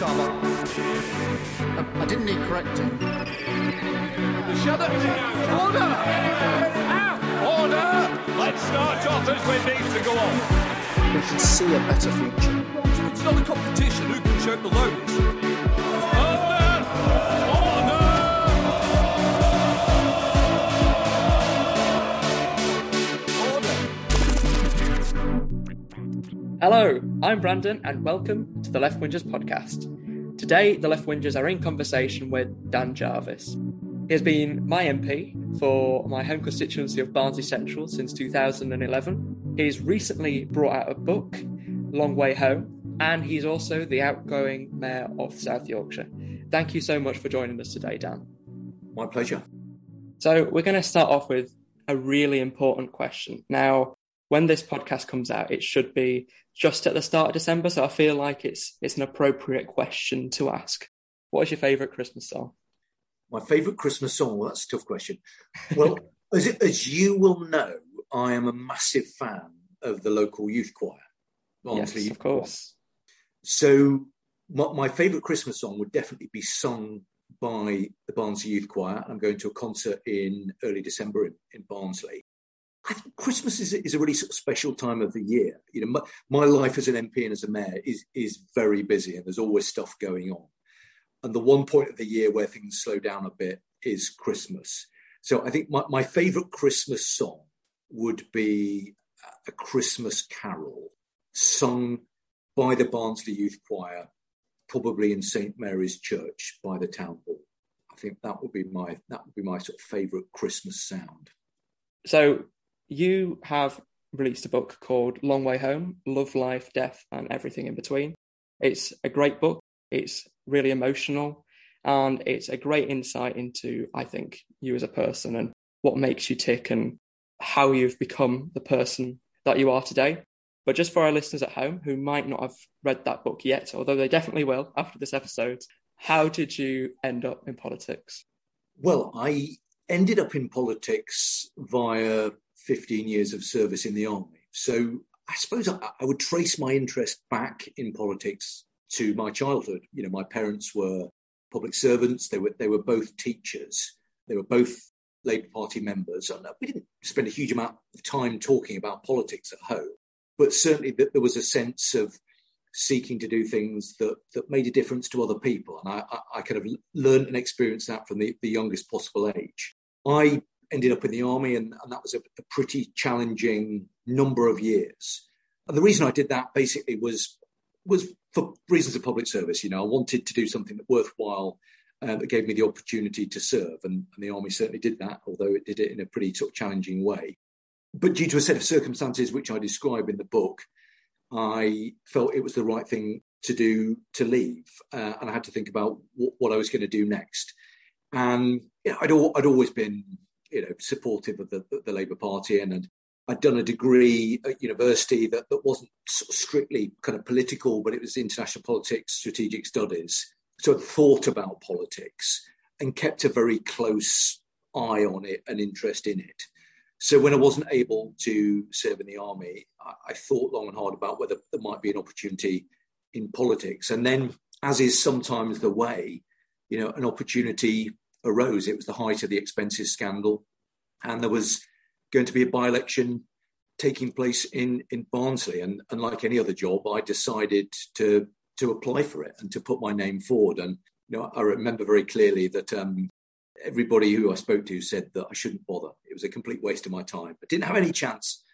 Uh, I didn't need correcting. Shut up! Order! Order! Let's start off as we need to go on. We can see a better future. It's not a competition who can shout the loudest. Order! Hello, I'm Brandon, and welcome to the Left Wingers podcast. Today, the Left Wingers are in conversation with Dan Jarvis. He has been my MP for my home constituency of Barnsley Central since 2011. He's recently brought out a book, Long Way Home, and he's also the outgoing Mayor of South Yorkshire. Thank you so much for joining us today, Dan. My pleasure. So, we're going to start off with a really important question. Now, when this podcast comes out, it should be just at the start of December, so I feel like it's it's an appropriate question to ask. What is your favourite Christmas song? My favourite Christmas song. Well, that's a tough question. Well, as, as you will know, I am a massive fan of the local youth choir. Barnsley yes, Youth of course. So my, my favourite Christmas song would definitely be sung by the Barnsley Youth Choir. I'm going to a concert in early December in, in Barnsley. I think Christmas is, a- is a really sort of special time of the year. You know, my, my life as an MP and as a mayor is is very busy, and there's always stuff going on. And the one point of the year where things slow down a bit is Christmas. So I think my, my favourite Christmas song would be a Christmas carol sung by the Barnsley Youth Choir, probably in St Mary's Church by the town hall. I think that would be my that would be my sort of favourite Christmas sound. So you have released a book called Long Way Home: Love, Life, Death, and Everything in Between. It's a great book. It's really emotional, and it's a great insight into, I think, you as a person and what makes you tick and how you've become the person that you are today. But just for our listeners at home who might not have read that book yet, although they definitely will after this episode, how did you end up in politics? Well, I ended up in politics via 15 years of service in the army. So I suppose I, I would trace my interest back in politics to my childhood. You know, my parents were public servants. They were they were both teachers. They were both Labour Party members. And uh, we didn't spend a huge amount of time talking about politics at home, but certainly that there was a sense of seeking to do things that that made a difference to other people. And I, I, I kind of learned and experienced that from the, the youngest possible age. I ended up in the army, and, and that was a, a pretty challenging number of years. And the reason I did that basically was was for reasons of public service. You know, I wanted to do something that worthwhile uh, that gave me the opportunity to serve, and, and the army certainly did that, although it did it in a pretty sort of challenging way. But due to a set of circumstances which I describe in the book, I felt it was the right thing to do to leave, uh, and I had to think about what, what I was going to do next. And yeah, I'd al- I'd always been you know supportive of the, the Labour Party, and I'd, I'd done a degree at university that, that wasn't sort of strictly kind of political, but it was international politics, strategic studies. So I'd thought about politics and kept a very close eye on it and interest in it. So when I wasn't able to serve in the army, I, I thought long and hard about whether there might be an opportunity in politics. And then, as is sometimes the way, you know, an opportunity arose. It was the height of the expenses scandal, and there was going to be a by-election taking place in in Barnsley. And, and like any other job, I decided to to apply for it and to put my name forward. And you know, I remember very clearly that um, everybody who I spoke to said that I shouldn't bother. It was a complete waste of my time. I didn't have any chance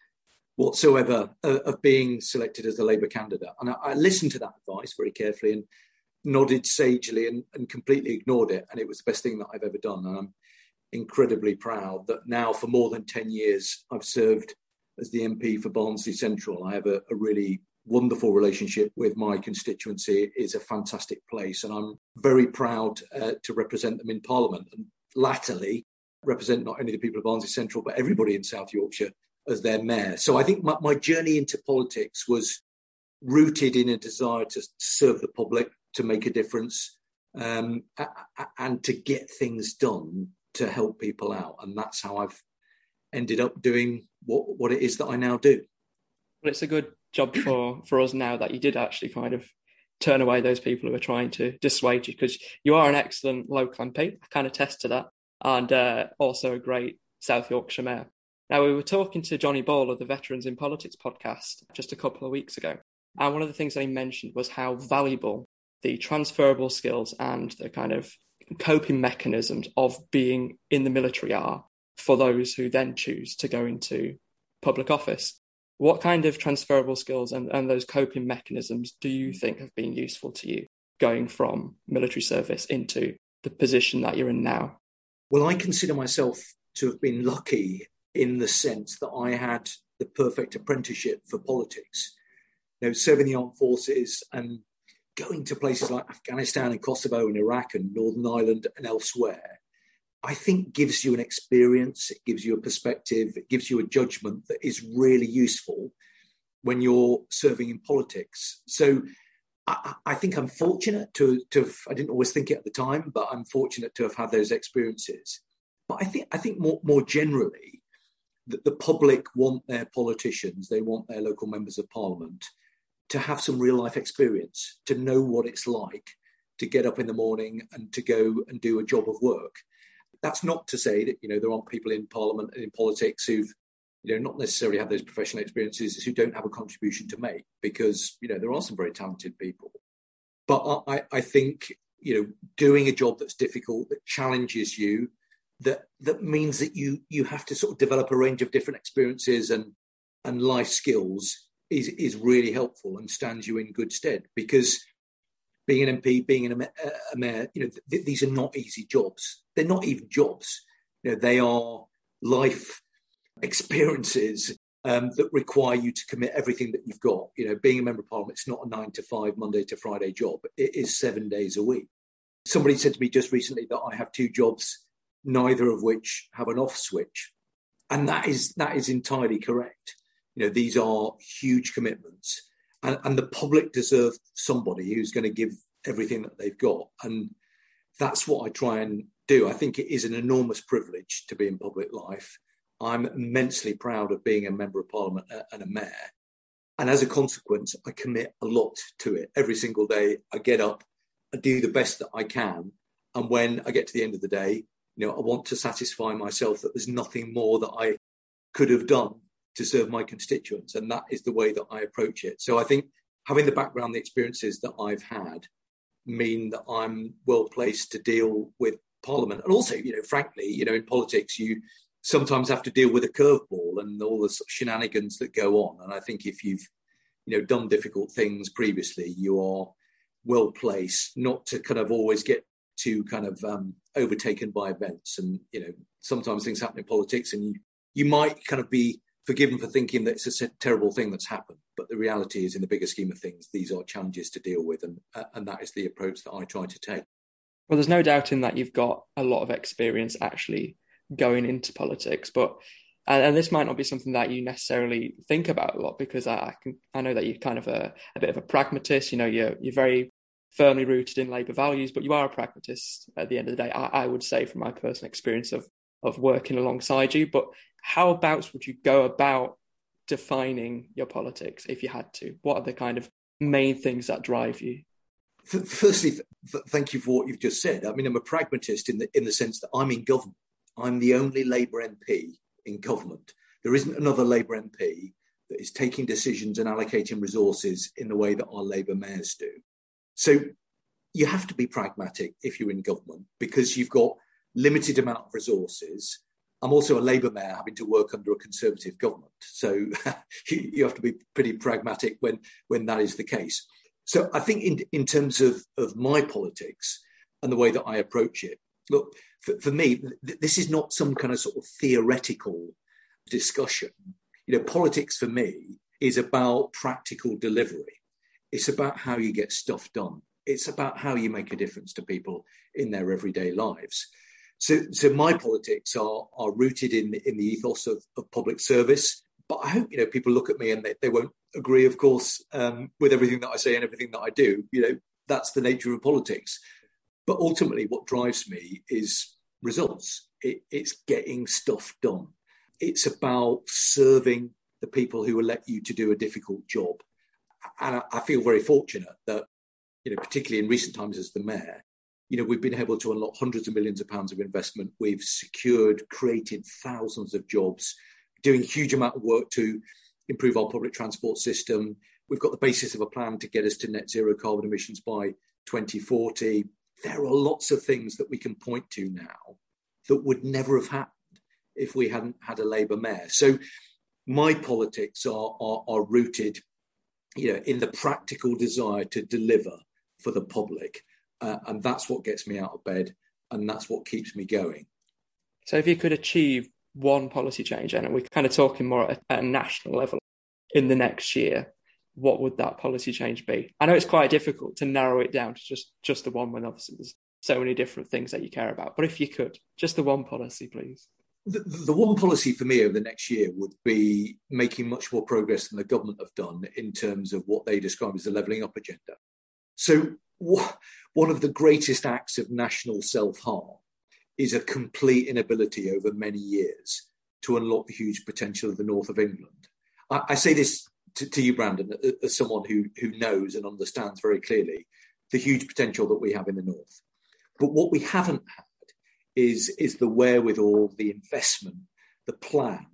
whatsoever uh, of being selected as the Labour candidate. And I, I, listened to that advice very carefully and nodded sagely and, and, completely ignored it. And it was the best thing that I've ever done. And I'm incredibly proud that now, for more than 10 years, I've served as the MP for Barnsley Central. I have a, a really wonderful relationship with my constituency. It's a fantastic place. And I'm very proud uh, to represent them in Parliament. And latterly, represent not only the people of Barnsley Central, but everybody in South Yorkshire as their mayor. So I think my, my journey into politics was rooted in a desire to serve the public, to make a difference, um, and to get things done to help people out. And that's how I've ended up doing what, what it is that I now do. Well, it's a good job for, for us now that you did actually kind of turn away those people who are trying to dissuade you because you are an excellent local MP. I kind of attest to that, and uh, also a great South Yorkshire mayor. Now, we were talking to Johnny Ball of the Veterans in Politics podcast just a couple of weeks ago. And one of the things that he mentioned was how valuable the transferable skills and the kind of coping mechanisms of being in the military are for those who then choose to go into public office. What kind of transferable skills and, and those coping mechanisms do you think have been useful to you going from military service into the position that you're in now? Well, I consider myself to have been lucky in the sense that I had the perfect apprenticeship for politics. You know, serving the armed forces and going to places like Afghanistan and Kosovo and Iraq and Northern Ireland and elsewhere, I think gives you an experience, it gives you a perspective, it gives you a judgment that is really useful when you're serving in politics. So I, I think I'm fortunate to, to have, I didn't always think it at the time, but I'm fortunate to have had those experiences. But I think I think more more generally, that the public want their politicians, they want their local members of parliament to have some real life experience, to know what it's like to get up in the morning and to go and do a job of work. That's not to say that you know there aren't people in parliament and in politics who've you know not necessarily have those professional experiences who don't have a contribution to make because you know there are some very talented people. But I, I think you know doing a job that's difficult that challenges you that that means that you you have to sort of develop a range of different experiences and and life skills is is really helpful and stands you in good stead because being an MP, being a, a mayor, you know, th- these are not easy jobs. They're not even jobs. You know, they are life experiences um, that require you to commit everything that you've got. You know, being a member of parliament, it's not a nine to five, Monday to Friday job. It is seven days a week. Somebody said to me just recently that I have two jobs neither of which have an off switch. And that is that is entirely correct. You know, these are huge commitments. And, and the public deserve somebody who's going to give everything that they've got. And that's what I try and do. I think it is an enormous privilege to be in public life. I'm immensely proud of being a member of parliament uh, and a mayor. And as a consequence, I commit a lot to it. Every single day, I get up, I do the best that I can. And when I get to the end of the day, you know, I want to satisfy myself that there's nothing more that I could have done to serve my constituents. And that is the way that I approach it. So I think having the background, the experiences that I've had mean that I'm well placed to deal with Parliament. And also, you know, frankly, you know, in politics, you sometimes have to deal with a curveball and all the shenanigans that go on. And I think if you've, you know, done difficult things previously, you are well placed not to kind of always get too kind of um, overtaken by events. And you know, sometimes things happen in politics, and you you might kind of be forgiven for thinking that it's a terrible thing that's happened. But the reality is, in the bigger scheme of things, these are challenges to deal with, and uh, and that is the approach that I try to take. Well, there's no doubt in that you've got a lot of experience actually going into politics, but and, and, this might not be something that you necessarily think about a lot because I, I can I know that you're kind of a, a bit of a pragmatist. You know, you're you're very firmly rooted in Labour values, but you are a pragmatist at the end of the day. I, I, would say, from my personal experience of of working alongside you. But how about would you go about defining your politics if you had to? What are the kind of main things that drive you? Firstly, th- thank you for what you've just said. I mean, I'm a pragmatist in the in the sense that I'm in government. I'm the only Labour MP in government. There isn't another Labour MP that is taking decisions and allocating resources in the way that our Labour mayors do. So you have to be pragmatic if you're in government because you've got limited amount of resources. I'm also a Labour mayor having to work under a Conservative government, so you have to be pretty pragmatic when when that is the case. So I think in in terms of of my politics and the way that I approach it, look for, for me, th- this is not some kind of sort of theoretical discussion. You know, politics for me is about practical delivery. It's about how you get stuff done. It's about how you make a difference to people in their everyday lives. So, so my politics are are rooted in in the ethos of, of public service. But I hope you know people look at me and they, they won't agree, of course, um, with everything that I say and everything that I do. You know, that's the nature of politics. But ultimately, what drives me is results. It, it's getting stuff done. It's about serving the people who elect you to do a difficult job and I, I feel very fortunate that you know, particularly in recent times as the mayor, you know, we've been able to unlock hundreds of millions of pounds of investment. We've secured, created thousands of jobs, doing huge amount of work to improve our public transport system. We've got the basis of a plan to get us to net zero carbon emissions by 2040. There are lots of things that we can point to now that would never have happened if we hadn't had a Labour mayor. So my politics are, are, are rooted you know, in the practical desire to deliver for the public. Uh, and that's what gets me out of bed and that's what keeps me going. So if you could achieve one policy change, and we're kind of talking more at, a national level in the next year, what would that policy change be? I know it's quite difficult to narrow it down to just just the one when obviously there's so many different things that you care about. But if you could, just the one policy, please. The, the one policy for me over the next year would be making much more progress than the government have done in terms of what they describe as the levelling up agenda. So, one of the greatest acts of national self harm is a complete inability over many years to unlock the huge potential of the north of England. I, I say this to, to, you, Brandon, as someone who, who knows and understands very clearly the huge potential that we have in the north. But what we haven't had is, is the wherewithal, the investment, the plan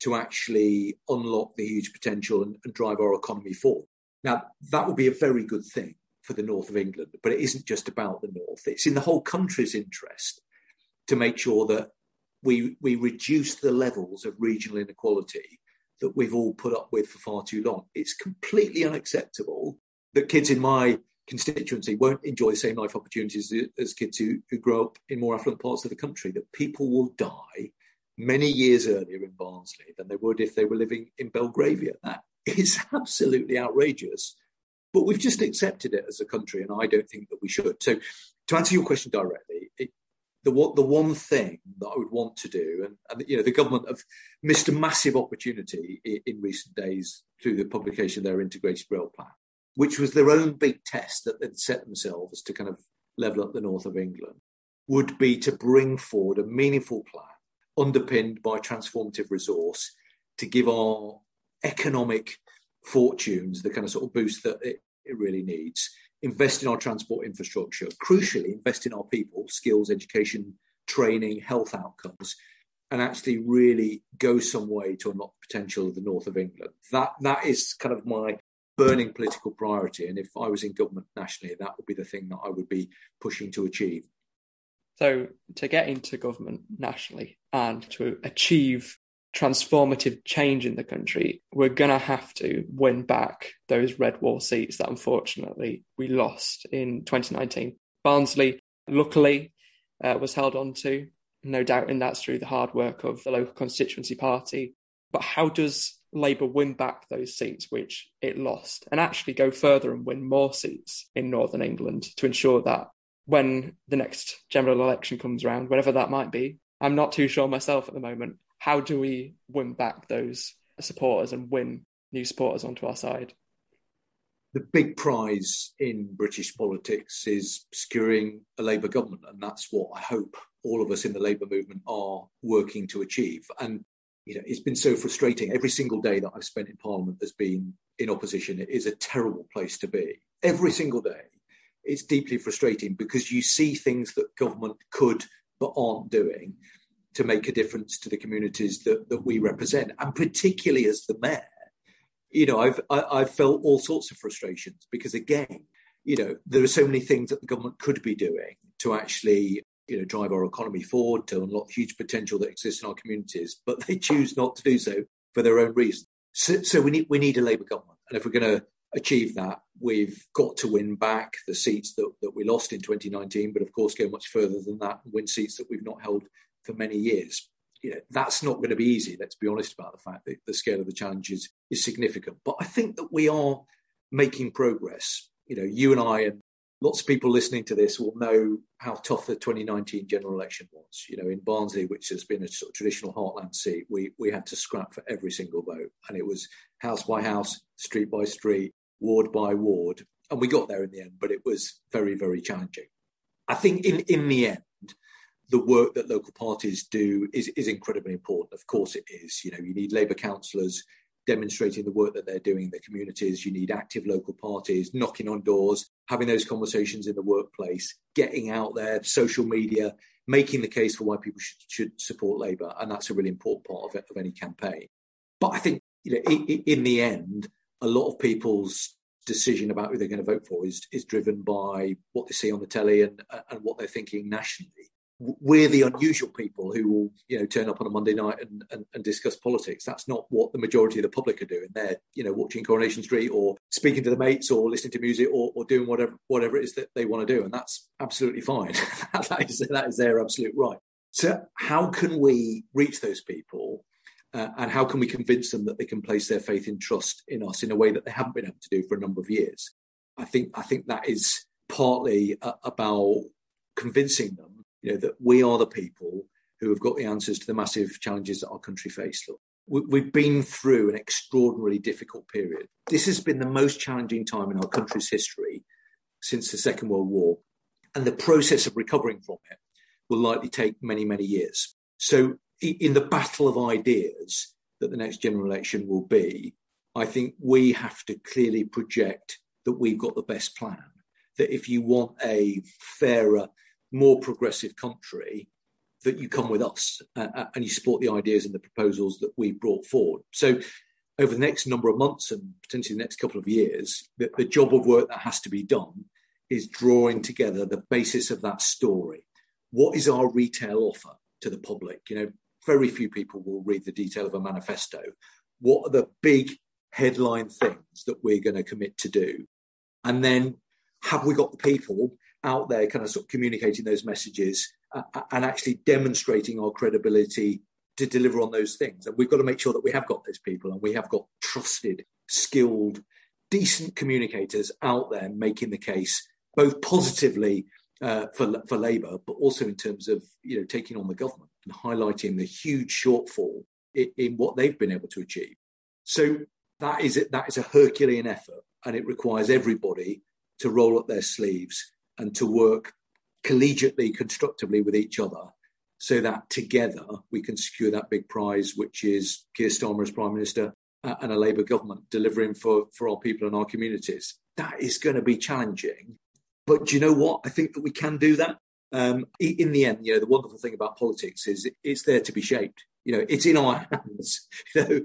to actually unlock the huge potential and, and drive our economy forward. Now, that would be a very good thing for the north of England, but it isn't just about the north. It's in the whole country's interest to make sure that we we reduce the levels of regional inequality that we've all put up with for far too long. It's completely unacceptable that kids in my constituency won't enjoy the same life opportunities as kids who, who grow up in more affluent parts of the country, that people will die many years earlier in Barnsley than they would if they were living in Belgravia. That is absolutely outrageous. But we've just accepted it as a country, and I don't think that we should. So, to answer your question directly, it, the the one thing that I would want to do, and, and you know, the government have missed a massive opportunity in, in, recent days through the publication of their integrated rail plan, which was their own big test that they'd set themselves to kind of level up the north of England, would be to bring forward a meaningful plan underpinned by transformative resource to give our economic fortunes the kind of sort of boost that it, it really needs invest in our transport infrastructure, crucially, invest in our people, skills, education, training, health outcomes, and actually really go some way to unlock the potential of the north of England. That that is kind of my burning political priority. And if I was in government nationally, that would be the thing that I would be pushing to achieve. So to get into government nationally and to achieve transformative change in the country, we're going to have to win back those red wall seats that unfortunately we lost in 2019. Barnsley, luckily, uh, was held on to. No doubt in that's through the hard work of the local constituency party. But how does Labour win back those seats which it lost and actually go further and win more seats in Northern England to ensure that when the next general election comes around, whatever that might be, I'm not too sure myself at the moment, how do we win back those supporters and win new supporters onto our side? The big prize in British politics is securing a Labour government, and that's what I hope all of us in the Labour movement are working to achieve. And you know, it's been so frustrating. Every single day that I've spent in Parliament has been in opposition. It is a terrible place to be. Every single day, it's deeply frustrating because you see things that government could but aren't doing to make a difference to the communities that, that we represent, and particularly as the mayor, you know, I've I, have i have felt all sorts of frustrations because again, you know, there are so many things that the government could be doing to actually you know drive our economy forward to unlock huge potential that exists in our communities, but they choose not to do so for their own reasons. So, so we need we need a Labour government, and if we're going to achieve that, we've got to win back the seats that, that we lost in 2019, but of course go much further than that and win seats that we've not held for many years. You know, that's not going to be easy. Let's be honest about the fact that the scale of the challenge is, is significant. But I think that we are making progress. You know, you and I and lots of people listening to this will know how tough the 2019 general election was. You know, in Barnsley, which has been a sort of traditional heartland seat, we we had to scrap for every single vote, and it was house by house, street by street, ward by ward, and we got there in the end. But it was very very challenging. I think in in the end, the work that local parties do is, is incredibly important. Of course, it is. You know, you need Labour councillors demonstrating the work that they're doing in their communities. You need active local parties knocking on doors, having those conversations in the workplace, getting out there, social media, making the case for why people should, should support Labour, and that's a really important part of it, of any campaign. But I think you know, in, in the end, a lot of people's decision about who they're going to vote for is is driven by what they see on the telly and and what they're thinking nationally. We're the unusual people who will, you know, turn up on a Monday night and, and, and discuss politics. That's not what the majority of the public are doing. They're, you know, watching Coronation Street or speaking to the mates or listening to music or, or doing whatever whatever it is that they want to do, and that's absolutely fine. that is that is their absolute right. So, how can we reach those people uh, and how can we convince them that they can place their faith and trust in us in a way that they haven't been able to do for a number of years? I think I think that is partly uh, about convincing them, you know, that we are the people who have got the answers to the massive challenges that our country faces. We've been through an extraordinarily difficult period. This has been the most challenging time in our country's history since the Second World War, and the process of recovering from it will likely take many, many years. So in the battle of ideas that the next general election will be, I think we have to clearly project that we've got the best plan. That if you want a fairer, more progressive country, that you come with us uh, uh and you support the ideas and the proposals that we've brought forward. So, over the next number of months and potentially the next couple of years, the, the job of work that has to be done is drawing together the basis of that story. What is our retail offer to the public? You know, very few people will read the detail of a manifesto. What are the big headline things that we're going to commit to do? And then have we got the people out there kind of sort of communicating those messages uh, uh, and actually demonstrating our credibility to deliver on those things? And we've got to make sure that we have got those people and we have got trusted, skilled, decent communicators out there making the case both positively uh, for for Labour, but also in terms of you know taking on the government and highlighting the huge shortfall in, in what they've been able to achieve. So that is it. That is a Herculean effort, and it requires everybody to roll up their sleeves and to work collegiately, constructively with each other, so that together we can secure that big prize, which is Keir Starmer as Prime Minister uh, and a Labour government delivering for for our people and our communities. That is going to be challenging, but do you know what? I think that we can do that. Um, in the end, you know, the wonderful thing about politics is it's there to be shaped. You know, it's in our hands. You know,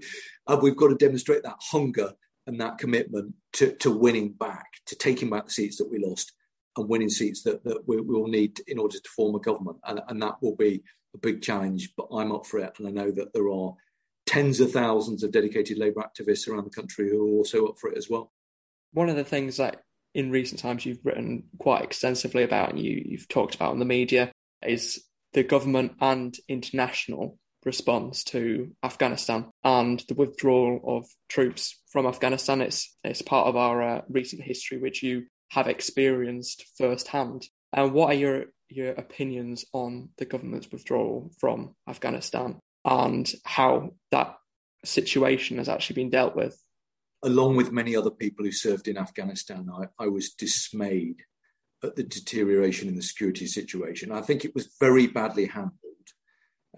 and we've got to demonstrate that hunger and that commitment to, to winning back, to taking back the seats that we lost and winning seats that, that we will need in order to form a government. And, and that will be a big challenge, but I'm up for it. And I know that there are tens of thousands of dedicated Labour activists around the country who are also up for it as well. One of the things that in recent times you've written quite extensively about and you, you've talked about in the media is the government and international response to Afghanistan and the withdrawal of troops from Afghanistan. It's, it's part of our uh, recent history, which you have experienced firsthand. And what are your, your opinions on the government's withdrawal from Afghanistan and how that situation has actually been dealt with along with many other people who served in Afghanistan, I, I was dismayed at the deterioration in the security situation. I think it was very badly handled,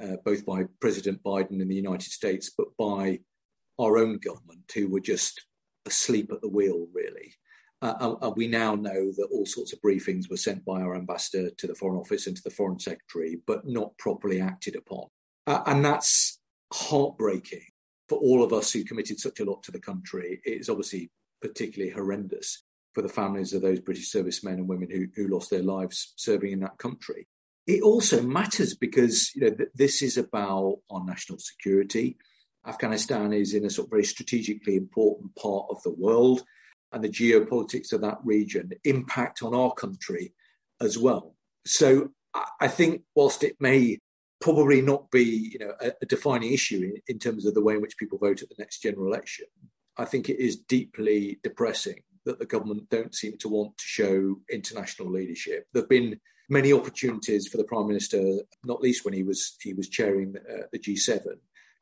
uh, both by President Biden in the United States, but by our own government, who were just asleep at the wheel, really. Uh, and we now know that all sorts of briefings were sent by our ambassador to the Foreign Office and to the Foreign Secretary, but not properly acted upon. Uh, and that's heartbreaking for all of us who committed such a lot to the country, it is obviously particularly horrendous for the families of those British servicemen and women who, who lost their lives serving in that country. It also matters because you know th- this is about our national security. Afghanistan is in a sort of very strategically important part of the world, and the geopolitics of that region impact on our country as well. So I think, whilst it may probably not be you know a, a defining issue in, in, terms of the way in which people vote at the next general election. I think it is deeply depressing that the government don't seem to want to show international leadership. There have been many opportunities for the prime minister, not least when he was he was chairing uh, the G7,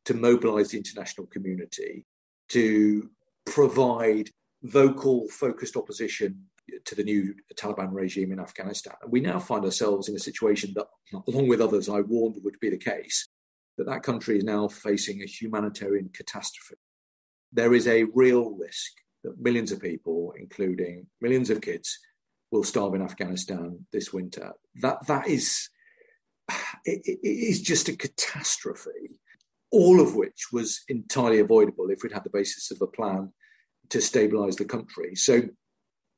to mobilise the international community to provide vocal, focused opposition to the new Taliban regime in Afghanistan. And we now find ourselves in a situation that, along with others, I warned would be the case, that that country is now facing a humanitarian catastrophe. There is a real risk that millions of people, including millions of kids, will starve in Afghanistan this winter. That that is it, it is just a catastrophe. All of which was entirely avoidable if we'd had the basis of a plan to stabilise the country. So,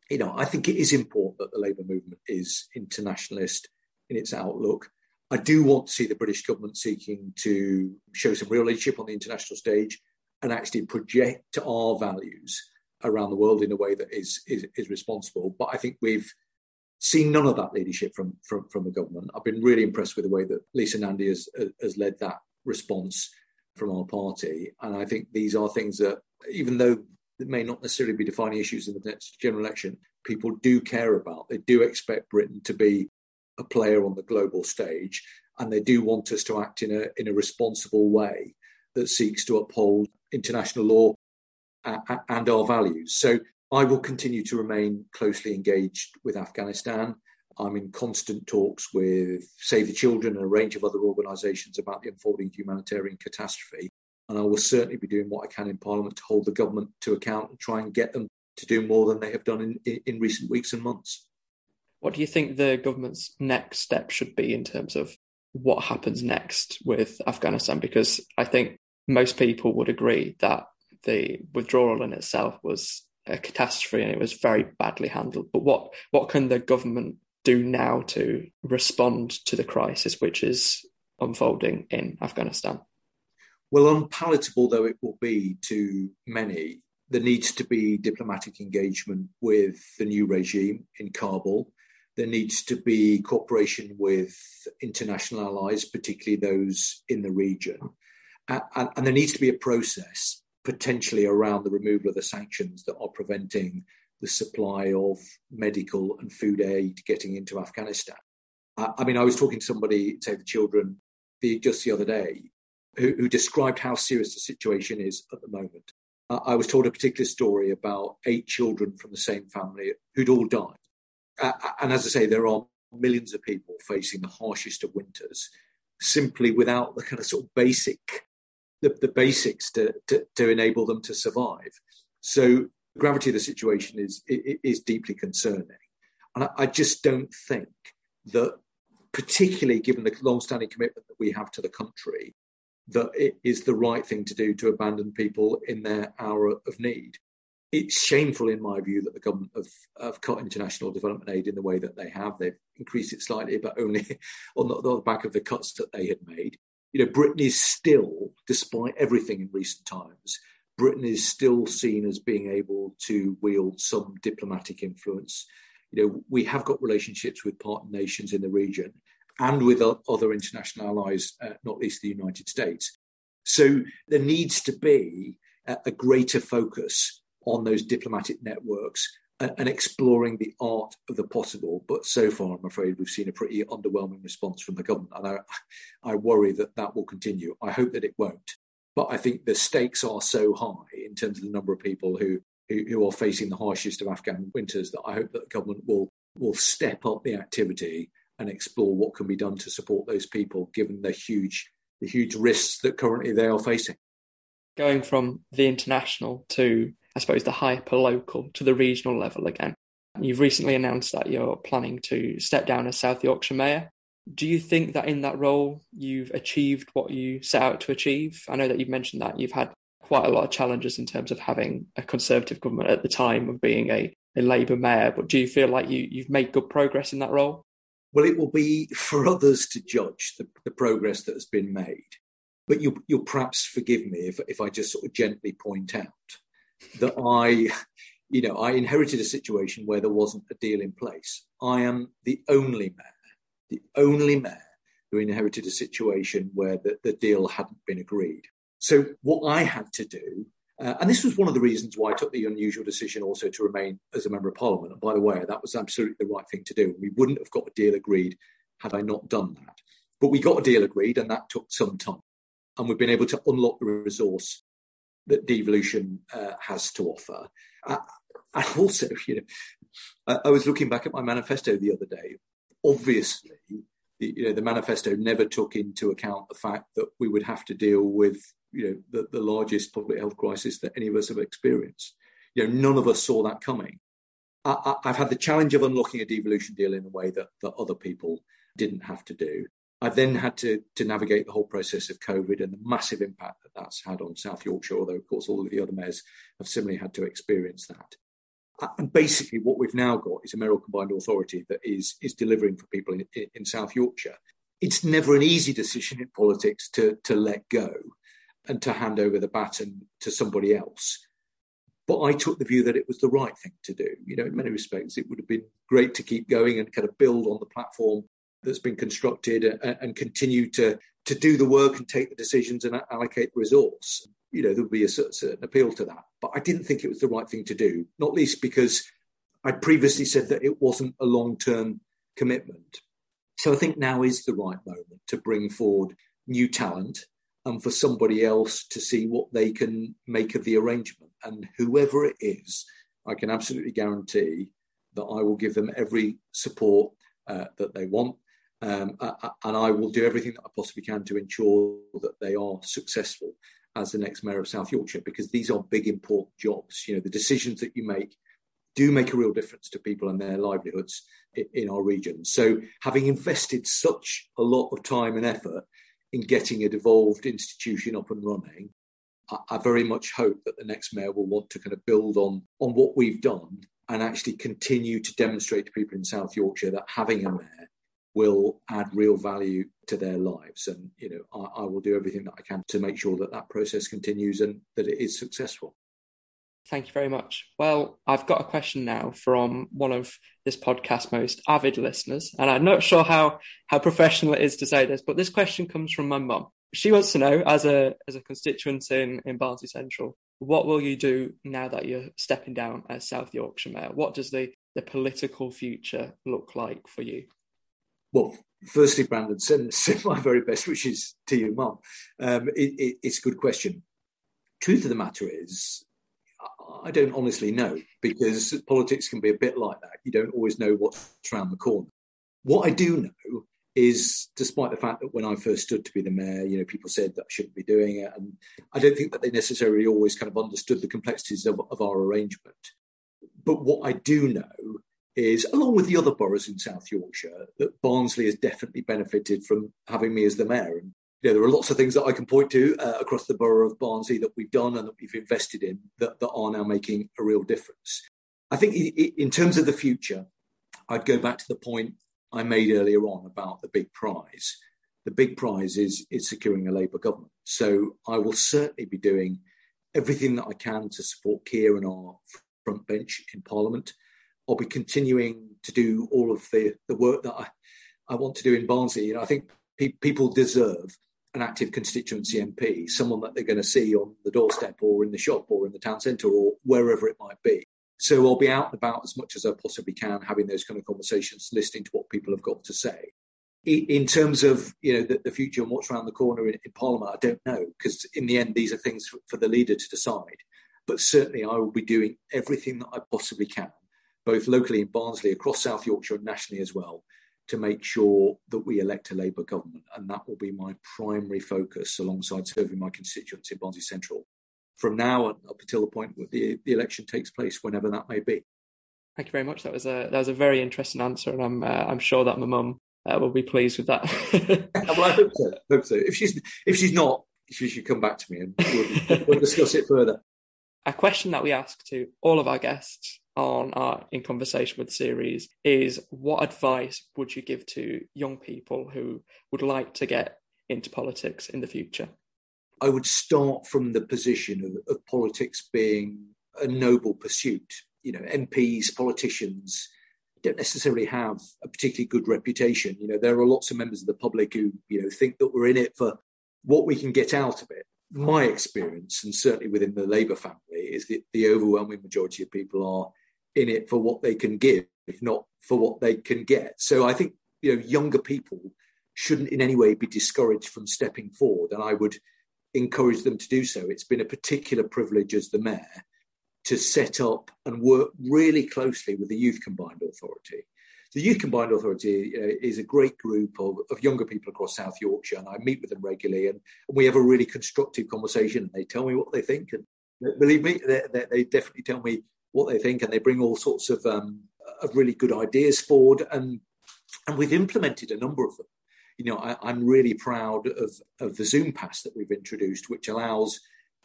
you know, I think it is important that the Labour movement is internationalist in its outlook. I do want to see the British government seeking to show some real leadership on the international stage and actually project our values around the world in a way that is, is, is responsible. But I think we've seen none of that leadership from, from, from the government. I've been really impressed with the way that Lisa Nandy has, has led that response from our party. And I think these are things that, even though they may not necessarily be defining issues in the next general election, people do care about. They do expect Britain to be a player on the global stage, and they do want us to act in a in a responsible way that seeks to uphold international law and our values. So I will continue to remain closely engaged with Afghanistan. I'm in constant talks with Save the Children and a range of other organisations about the unfolding humanitarian catastrophe. And I will certainly be doing what I can in Parliament to hold the government to account and try and get them to do more than they have done in, in, recent weeks and months. What do you think the government's next step should be in terms of what happens next with Afghanistan? Because I think most people would agree that the withdrawal in itself was a catastrophe and it was very badly handled. But what what can the government do now to respond to the crisis which is unfolding in Afghanistan? Well, unpalatable though it will be to many, there needs to be diplomatic engagement with the new regime in Kabul. There needs to be cooperation with international allies, particularly those in the region. And, and, there needs to be a process potentially around the removal of the sanctions that are preventing the supply of medical and food aid getting into Afghanistan. I, I mean, I was talking to somebody, Save the Children, the, just the other day, who, described how serious the situation is at the moment. Uh, I was told a particular story about eight children from the same family who'd all died. Uh, and as I say, there are millions of people facing the harshest of winters simply without the kind of sort of basic the, the basics to, to, to enable them to survive. So the gravity of the situation is is deeply concerning, and I, I just don't think that, particularly given the long-standing commitment that we have to the country, that it is the right thing to do to abandon people in their hour of need. It's shameful, in my view, that the government have, have cut international development aid in the way that they have. They've increased it slightly, but only on the, on the back of the cuts that they had made you know, Britain is still, despite everything in recent times, Britain is still seen as being able to wield some diplomatic influence. You know, we have got relationships with partner nations in the region and with other international allies, uh, not least the United States. So there needs to be a, a greater focus on those diplomatic networks and exploring the art of the possible. But so far, I'm afraid we've seen a pretty underwhelming response from the government. And I, I worry that that will continue. I hope that it won't. But I think the stakes are so high in terms of the number of people who, who, who are facing the harshest of Afghan winters that I hope that the government will, will step up the activity and explore what can be done to support those people, given the huge, the huge risks that currently they are facing. Going from the international to I suppose, the hyper local to the regional level again. You've recently announced that you're planning to step down as South Yorkshire Mayor. Do you think that in that role you've achieved what you set out to achieve? I know that you've mentioned that you've had quite a lot of challenges in terms of having a Conservative government at the time of being a, a Labour mayor, but do you feel like you, you've made good progress in that role? Well, it will be for others to judge the, the progress that has been made. But you, you'll perhaps forgive me if, if I just sort of gently point out that I, you know, I inherited a situation where there wasn't a deal in place. I am the only mayor, the only mayor who inherited a situation where the, the deal hadn't been agreed. So what I had to do, uh, and this was one of the reasons why I took the unusual decision also to remain as a member of parliament. And by the way, that was absolutely the right thing to do. We wouldn't have got a deal agreed had I not done that. But we got a deal agreed, and that took some time. And we've been able to unlock the resource that devolution uh, has to offer. Uh, and also, you know, I, I, was looking back at my manifesto the other day. Obviously, you know, the manifesto never took into account the fact that we would have to deal with, you know, the, the largest public health crisis that any of us have experienced. You know, none of us saw that coming. I, have had the challenge of unlocking a devolution deal in a way that, that other people didn't have to do. I've then had to, to navigate the whole process of COVID and the massive impact that that's had on South Yorkshire, although, of course, all of the other mayors have similarly had to experience that. Uh, and basically, what we've now got is a mayoral combined authority that is, is delivering for people in, in South Yorkshire. It's never an easy decision in politics to, to let go and to hand over the baton to somebody else. But I took the view that it was the right thing to do. You know, in many respects, it would have been great to keep going and kind of build on the platform that's been constructed and, and continue to to do the work and take the decisions and allocate the resource. You know, there would be a certain appeal to that. But I didn't think it was the right thing to do, not least because I previously said that it wasn't a long term commitment. So I think now is the right moment to bring forward new talent and for somebody else to see what they can make of the arrangement. And whoever it is, I can absolutely guarantee that I will give them every support uh, that they want um, and I will do everything that I possibly can to ensure that they are successful as the next mayor of South Yorkshire, because these are big, important jobs. You know, the decisions that you make do make a real difference to people and their livelihoods in our region. So, having invested such a lot of time and effort in getting a devolved institution up and running, I, very much hope that the next mayor will want to kind of build on on what we've done and actually continue to demonstrate to people in South Yorkshire that having a mayor will add real value to their lives. And, you know, I, I, will do everything that I can to make sure that that process continues and that it is successful. Thank you very much. Well, I've got a question now from one of this podcast's most avid listeners, and I'm not sure how how professional it is to say this, but this question comes from my mum. She wants to know, as a as a constituent in in Barnsley Central, what will you do now that you're stepping down as South Yorkshire Mayor? What does the the political future look like for you? well, firstly, Brandon, send, send my very best wishes to your mum. Um, it, it, it's a good question. Truth of the matter is, I don't honestly know because politics can be a bit like that. You don't always know what's around the corner. What I do know is, despite the fact that when I first stood to be the mayor, you know, people said that I shouldn't be doing it, and I don't think that they necessarily always kind of understood the complexities of, of our arrangement. But what I do know is, along with the other boroughs in South Yorkshire, that Barnsley has definitely benefited from having me as the mayor. And you know, there are lots of things that I can point to uh, across the borough of Barnsley that we've done and that we've invested in that, that are now making a real difference. I think in terms of the future, I'd go back to the point I made earlier on about the big prize. The big prize is, is securing a Labour government. So I will certainly be doing everything that I can to support Keir and our front bench in Parliament. I'll be continuing to do all of the, the work that I, I want to do in Barnsley. You know, I think pe- people deserve an active constituency MP, someone that they're going to see on the doorstep or in the shop or in the town centre or wherever it might be. So I'll be out and about as much as I possibly can, having those kind of conversations, listening to what people have got to say. In terms of you know the, the future and what's around the corner in, in Parliament, I don't know because in the end these are things for, for the leader to decide. But certainly, I will be doing everything that I possibly can both locally in Barnsley, across South Yorkshire, and nationally as well, to make sure that we elect a Labour government. And that will be my primary focus alongside serving my constituents in Barnsley Central from now up until the point where the, the election takes place, whenever that may be. Thank you very much. That was a that was a very interesting answer, and I'm uh, I'm sure that my mum uh, will be pleased with that. well, I hope so. I hope so. If she's if she's not, she should come back to me and we'll, we'll discuss it further. A question that we ask to all of our guests on our In Conversation with series is what advice would you give to young people who would like to get into politics in the future? I would start from the position of, of politics being a noble pursuit. You know, MPs, politicians don't necessarily have a particularly good reputation. You know, there are lots of members of the public who, you know, think that we're in it for what we can get out of it. My experience, and certainly within the Labour family, is that the overwhelming majority of people are in it for what they can give, if not for what they can get. So I think you know younger people shouldn't in any way be discouraged from stepping forward, and I would encourage them to do so. It's been a particular privilege as the mayor to set up and work really closely with the Youth Combined Authority. The Youth Combined Authority uh, is a great group of, of, younger people across South Yorkshire, and I meet with them regularly, and, and, we have a really constructive conversation. And they tell me what they think, and believe me, they, they, they definitely tell me what they think, and they bring all sorts of um, of really good ideas forward, and and we've implemented a number of them. You know, I, am really proud of of the Zoom Pass that we've introduced, which allows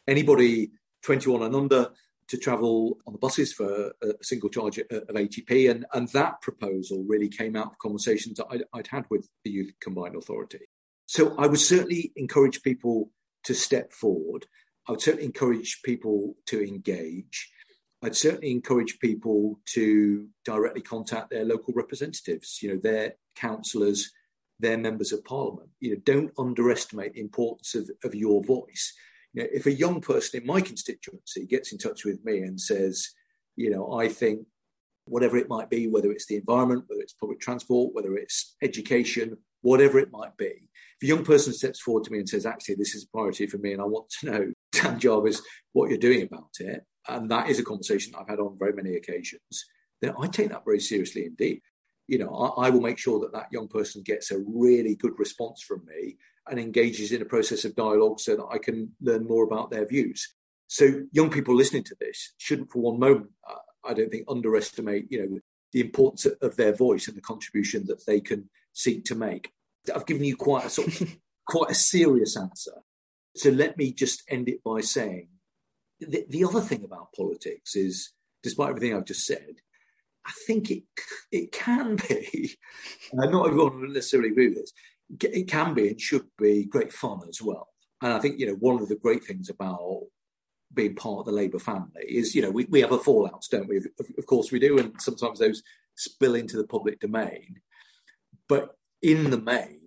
anybody 21 and under to travel on the buses for a single charge of 80p. And, and that proposal really came out of conversations that I'd, I'd, had with the Youth Combined Authority. So I would certainly encourage people to step forward. I would certainly encourage people to engage. I'd certainly encourage people to directly contact their local representatives, you know, their councillors, their members of parliament. You know, don't underestimate the importance of, of your voice you know, if a young person in my constituency gets in touch with me and says, you know, I think whatever it might be, whether it's the environment, whether it's public transport, whether it's education, whatever it might be, if a young person steps forward to me and says, actually, this is a priority for me and I want to know, Dan Jarvis, what you're doing about it, and that is a conversation I've had on very many occasions, then I take that very seriously indeed. You know, I, I will make sure that that young person gets a really good response from me and engages in a process of dialogue so that I can learn more about their views. So young people listening to this shouldn't for one moment, uh, I don't think, underestimate, you know, the importance of their voice and the contribution that they can seek to make. I've given you quite a sort of, quite a serious answer. So let me just end it by saying the, the other thing about politics is, despite everything I've just said, I think it it can be, not everyone will necessarily agree with this, it can be and should be great fun as well. And I think, you know, one of the great things about being part of the Labour family is, you know, we, we have a fallouts, don't we? Of, of course we do. And sometimes those spill into the public domain. But in the main,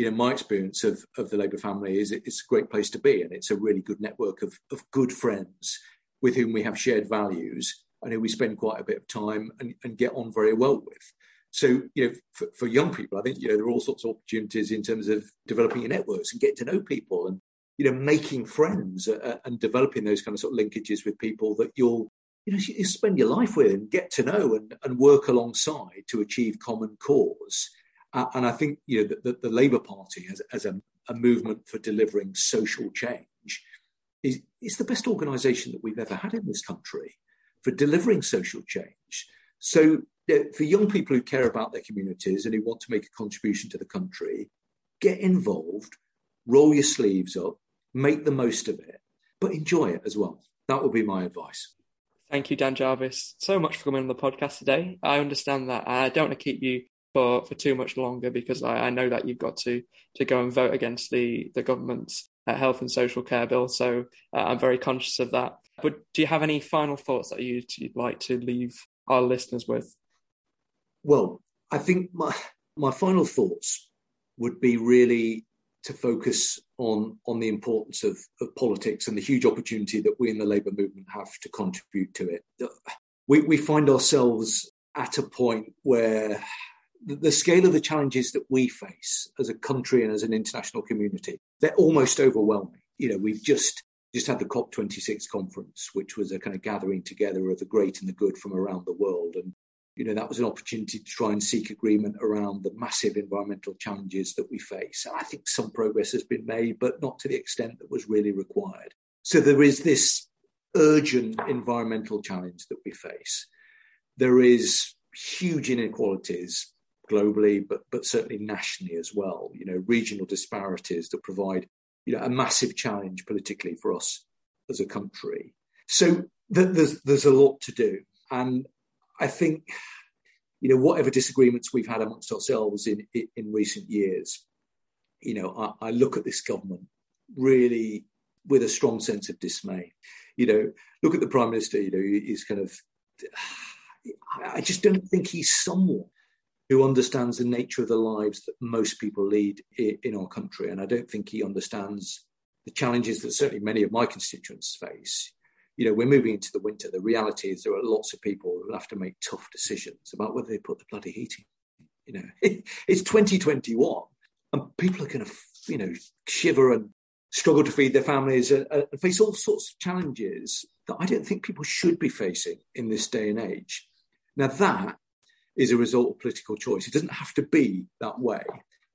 you know, my experience of, of the Labour family is it's a great place to be. And it's a really good network of, of good friends with whom we have shared values and who we spend quite a bit of time and, and get on very well with. So, you know, for, for, young people, I think, you know, there are all sorts of opportunities in terms of developing your networks and getting to know people and, you know, making friends uh, uh and developing those kind of sort of linkages with people that you'll, you know, you spend your life with and get to know and, and work alongside to achieve common cause. Uh, and I think, you know, that the, the, Labour Party as, as a, a, movement for delivering social change is, is the best organisation that we've ever had in this country for delivering social change. So for young people who care about their communities and who want to make a contribution to the country, get involved, roll your sleeves up, make the most of it, but enjoy it as well. That would be my advice. Thank you, Dan Jarvis, so much for coming on the podcast today. I understand that I don't want to keep you for, for too much longer because I, I know that you've got to to go and vote against the the government's uh, health and social care bill. So uh, I'm very conscious of that. But do you have any final thoughts that you'd, you'd like to leave our listeners with? Well, I think my my final thoughts would be really to focus on on the importance of, of politics and the huge opportunity that we in the labour movement have to contribute to it. We, we find ourselves at a point where the, scale of the challenges that we face as a country and as an international community, they're almost overwhelming. You know, we've just just had the COP26 conference, which was a kind of gathering together of the great and the good from around the world. And you know, that was an opportunity to try and seek agreement around the massive environmental challenges that we face. And I think some progress has been made, but not to the extent that was really required. So there is this urgent environmental challenge that we face. There is huge inequalities globally, but but certainly nationally as well. You know, regional disparities that provide you know a massive challenge politically for us as a country. So th- there's there's a lot to do, and I think, you know, whatever disagreements we've had amongst ourselves in in recent years, you know, I, I look at this government really with a strong sense of dismay. You know, look at the prime minister. You know, he's kind of. I just don't think he's someone who understands the nature of the lives that most people lead in our country, and I don't think he understands the challenges that certainly many of my constituents face you know, we're moving into the winter. The reality is there are lots of people who have to make tough decisions about whether they put the bloody heating. You know, it's 2021, and people are going to, you know, shiver and struggle to feed their families and, face all sorts of challenges that I don't think people should be facing in this day and age. Now, that is a result of political choice. It doesn't have to be that way.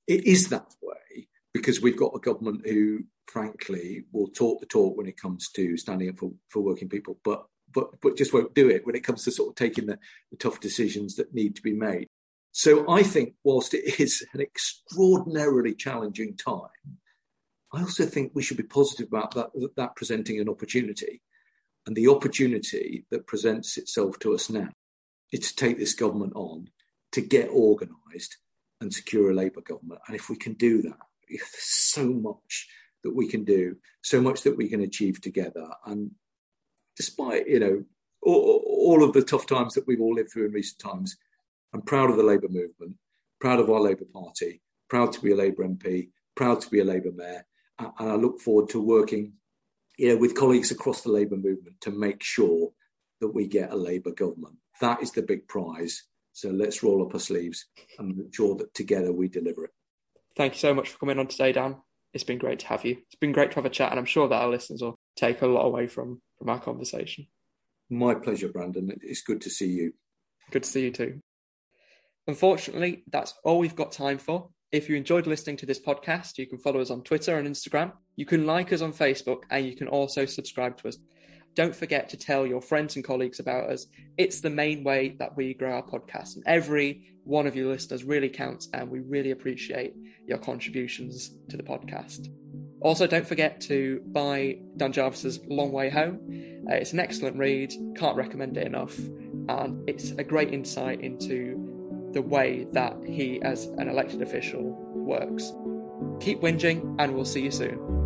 It is that way because we've got a government who frankly, will talk the talk when it comes to standing up for, for working people, but but but just won't do it when it comes to sort of taking the, the tough decisions that need to be made. So I think, whilst it is an extraordinarily challenging time, I also think we should be positive about that, that presenting an opportunity. And the opportunity that presents itself to us now is to take this government on, to get organised and secure a Labour government. And if we can do that, there's so much that we can do, so much that we can achieve together. And despite, you know, all, all of the tough times that we've all lived through in recent times, I'm proud of the Labour movement, proud of our Labour Party, proud to be a Labour MP, proud to be a Labour Mayor, and I look forward to working you know, with colleagues across the Labour movement to make sure that we get a Labour government. That is the big prize. So let's roll up our sleeves and make sure that together we deliver it. Thank you so much for coming on today, Dan. It's been great to have you. It's been great to have a chat, and I'm sure that our listeners will take a lot away from from our conversation. My pleasure, Brandon. It's good to see you. Good to see you too. Unfortunately, that's all we've got time for. If you enjoyed listening to this podcast, you can follow us on Twitter and Instagram. You can like us on Facebook, and you can also subscribe to us. Don't forget to tell your friends and colleagues about us. It's the main way that we grow our podcast, and every one of you listeners really counts, and we really appreciate your contributions to the podcast. Also, don't forget to buy Dan Jarvis's Long Way Home. Uh, it's an excellent read, can't recommend it enough, and it's a great insight into the way that he, as an elected official, works. Keep whinging, and we'll see you soon.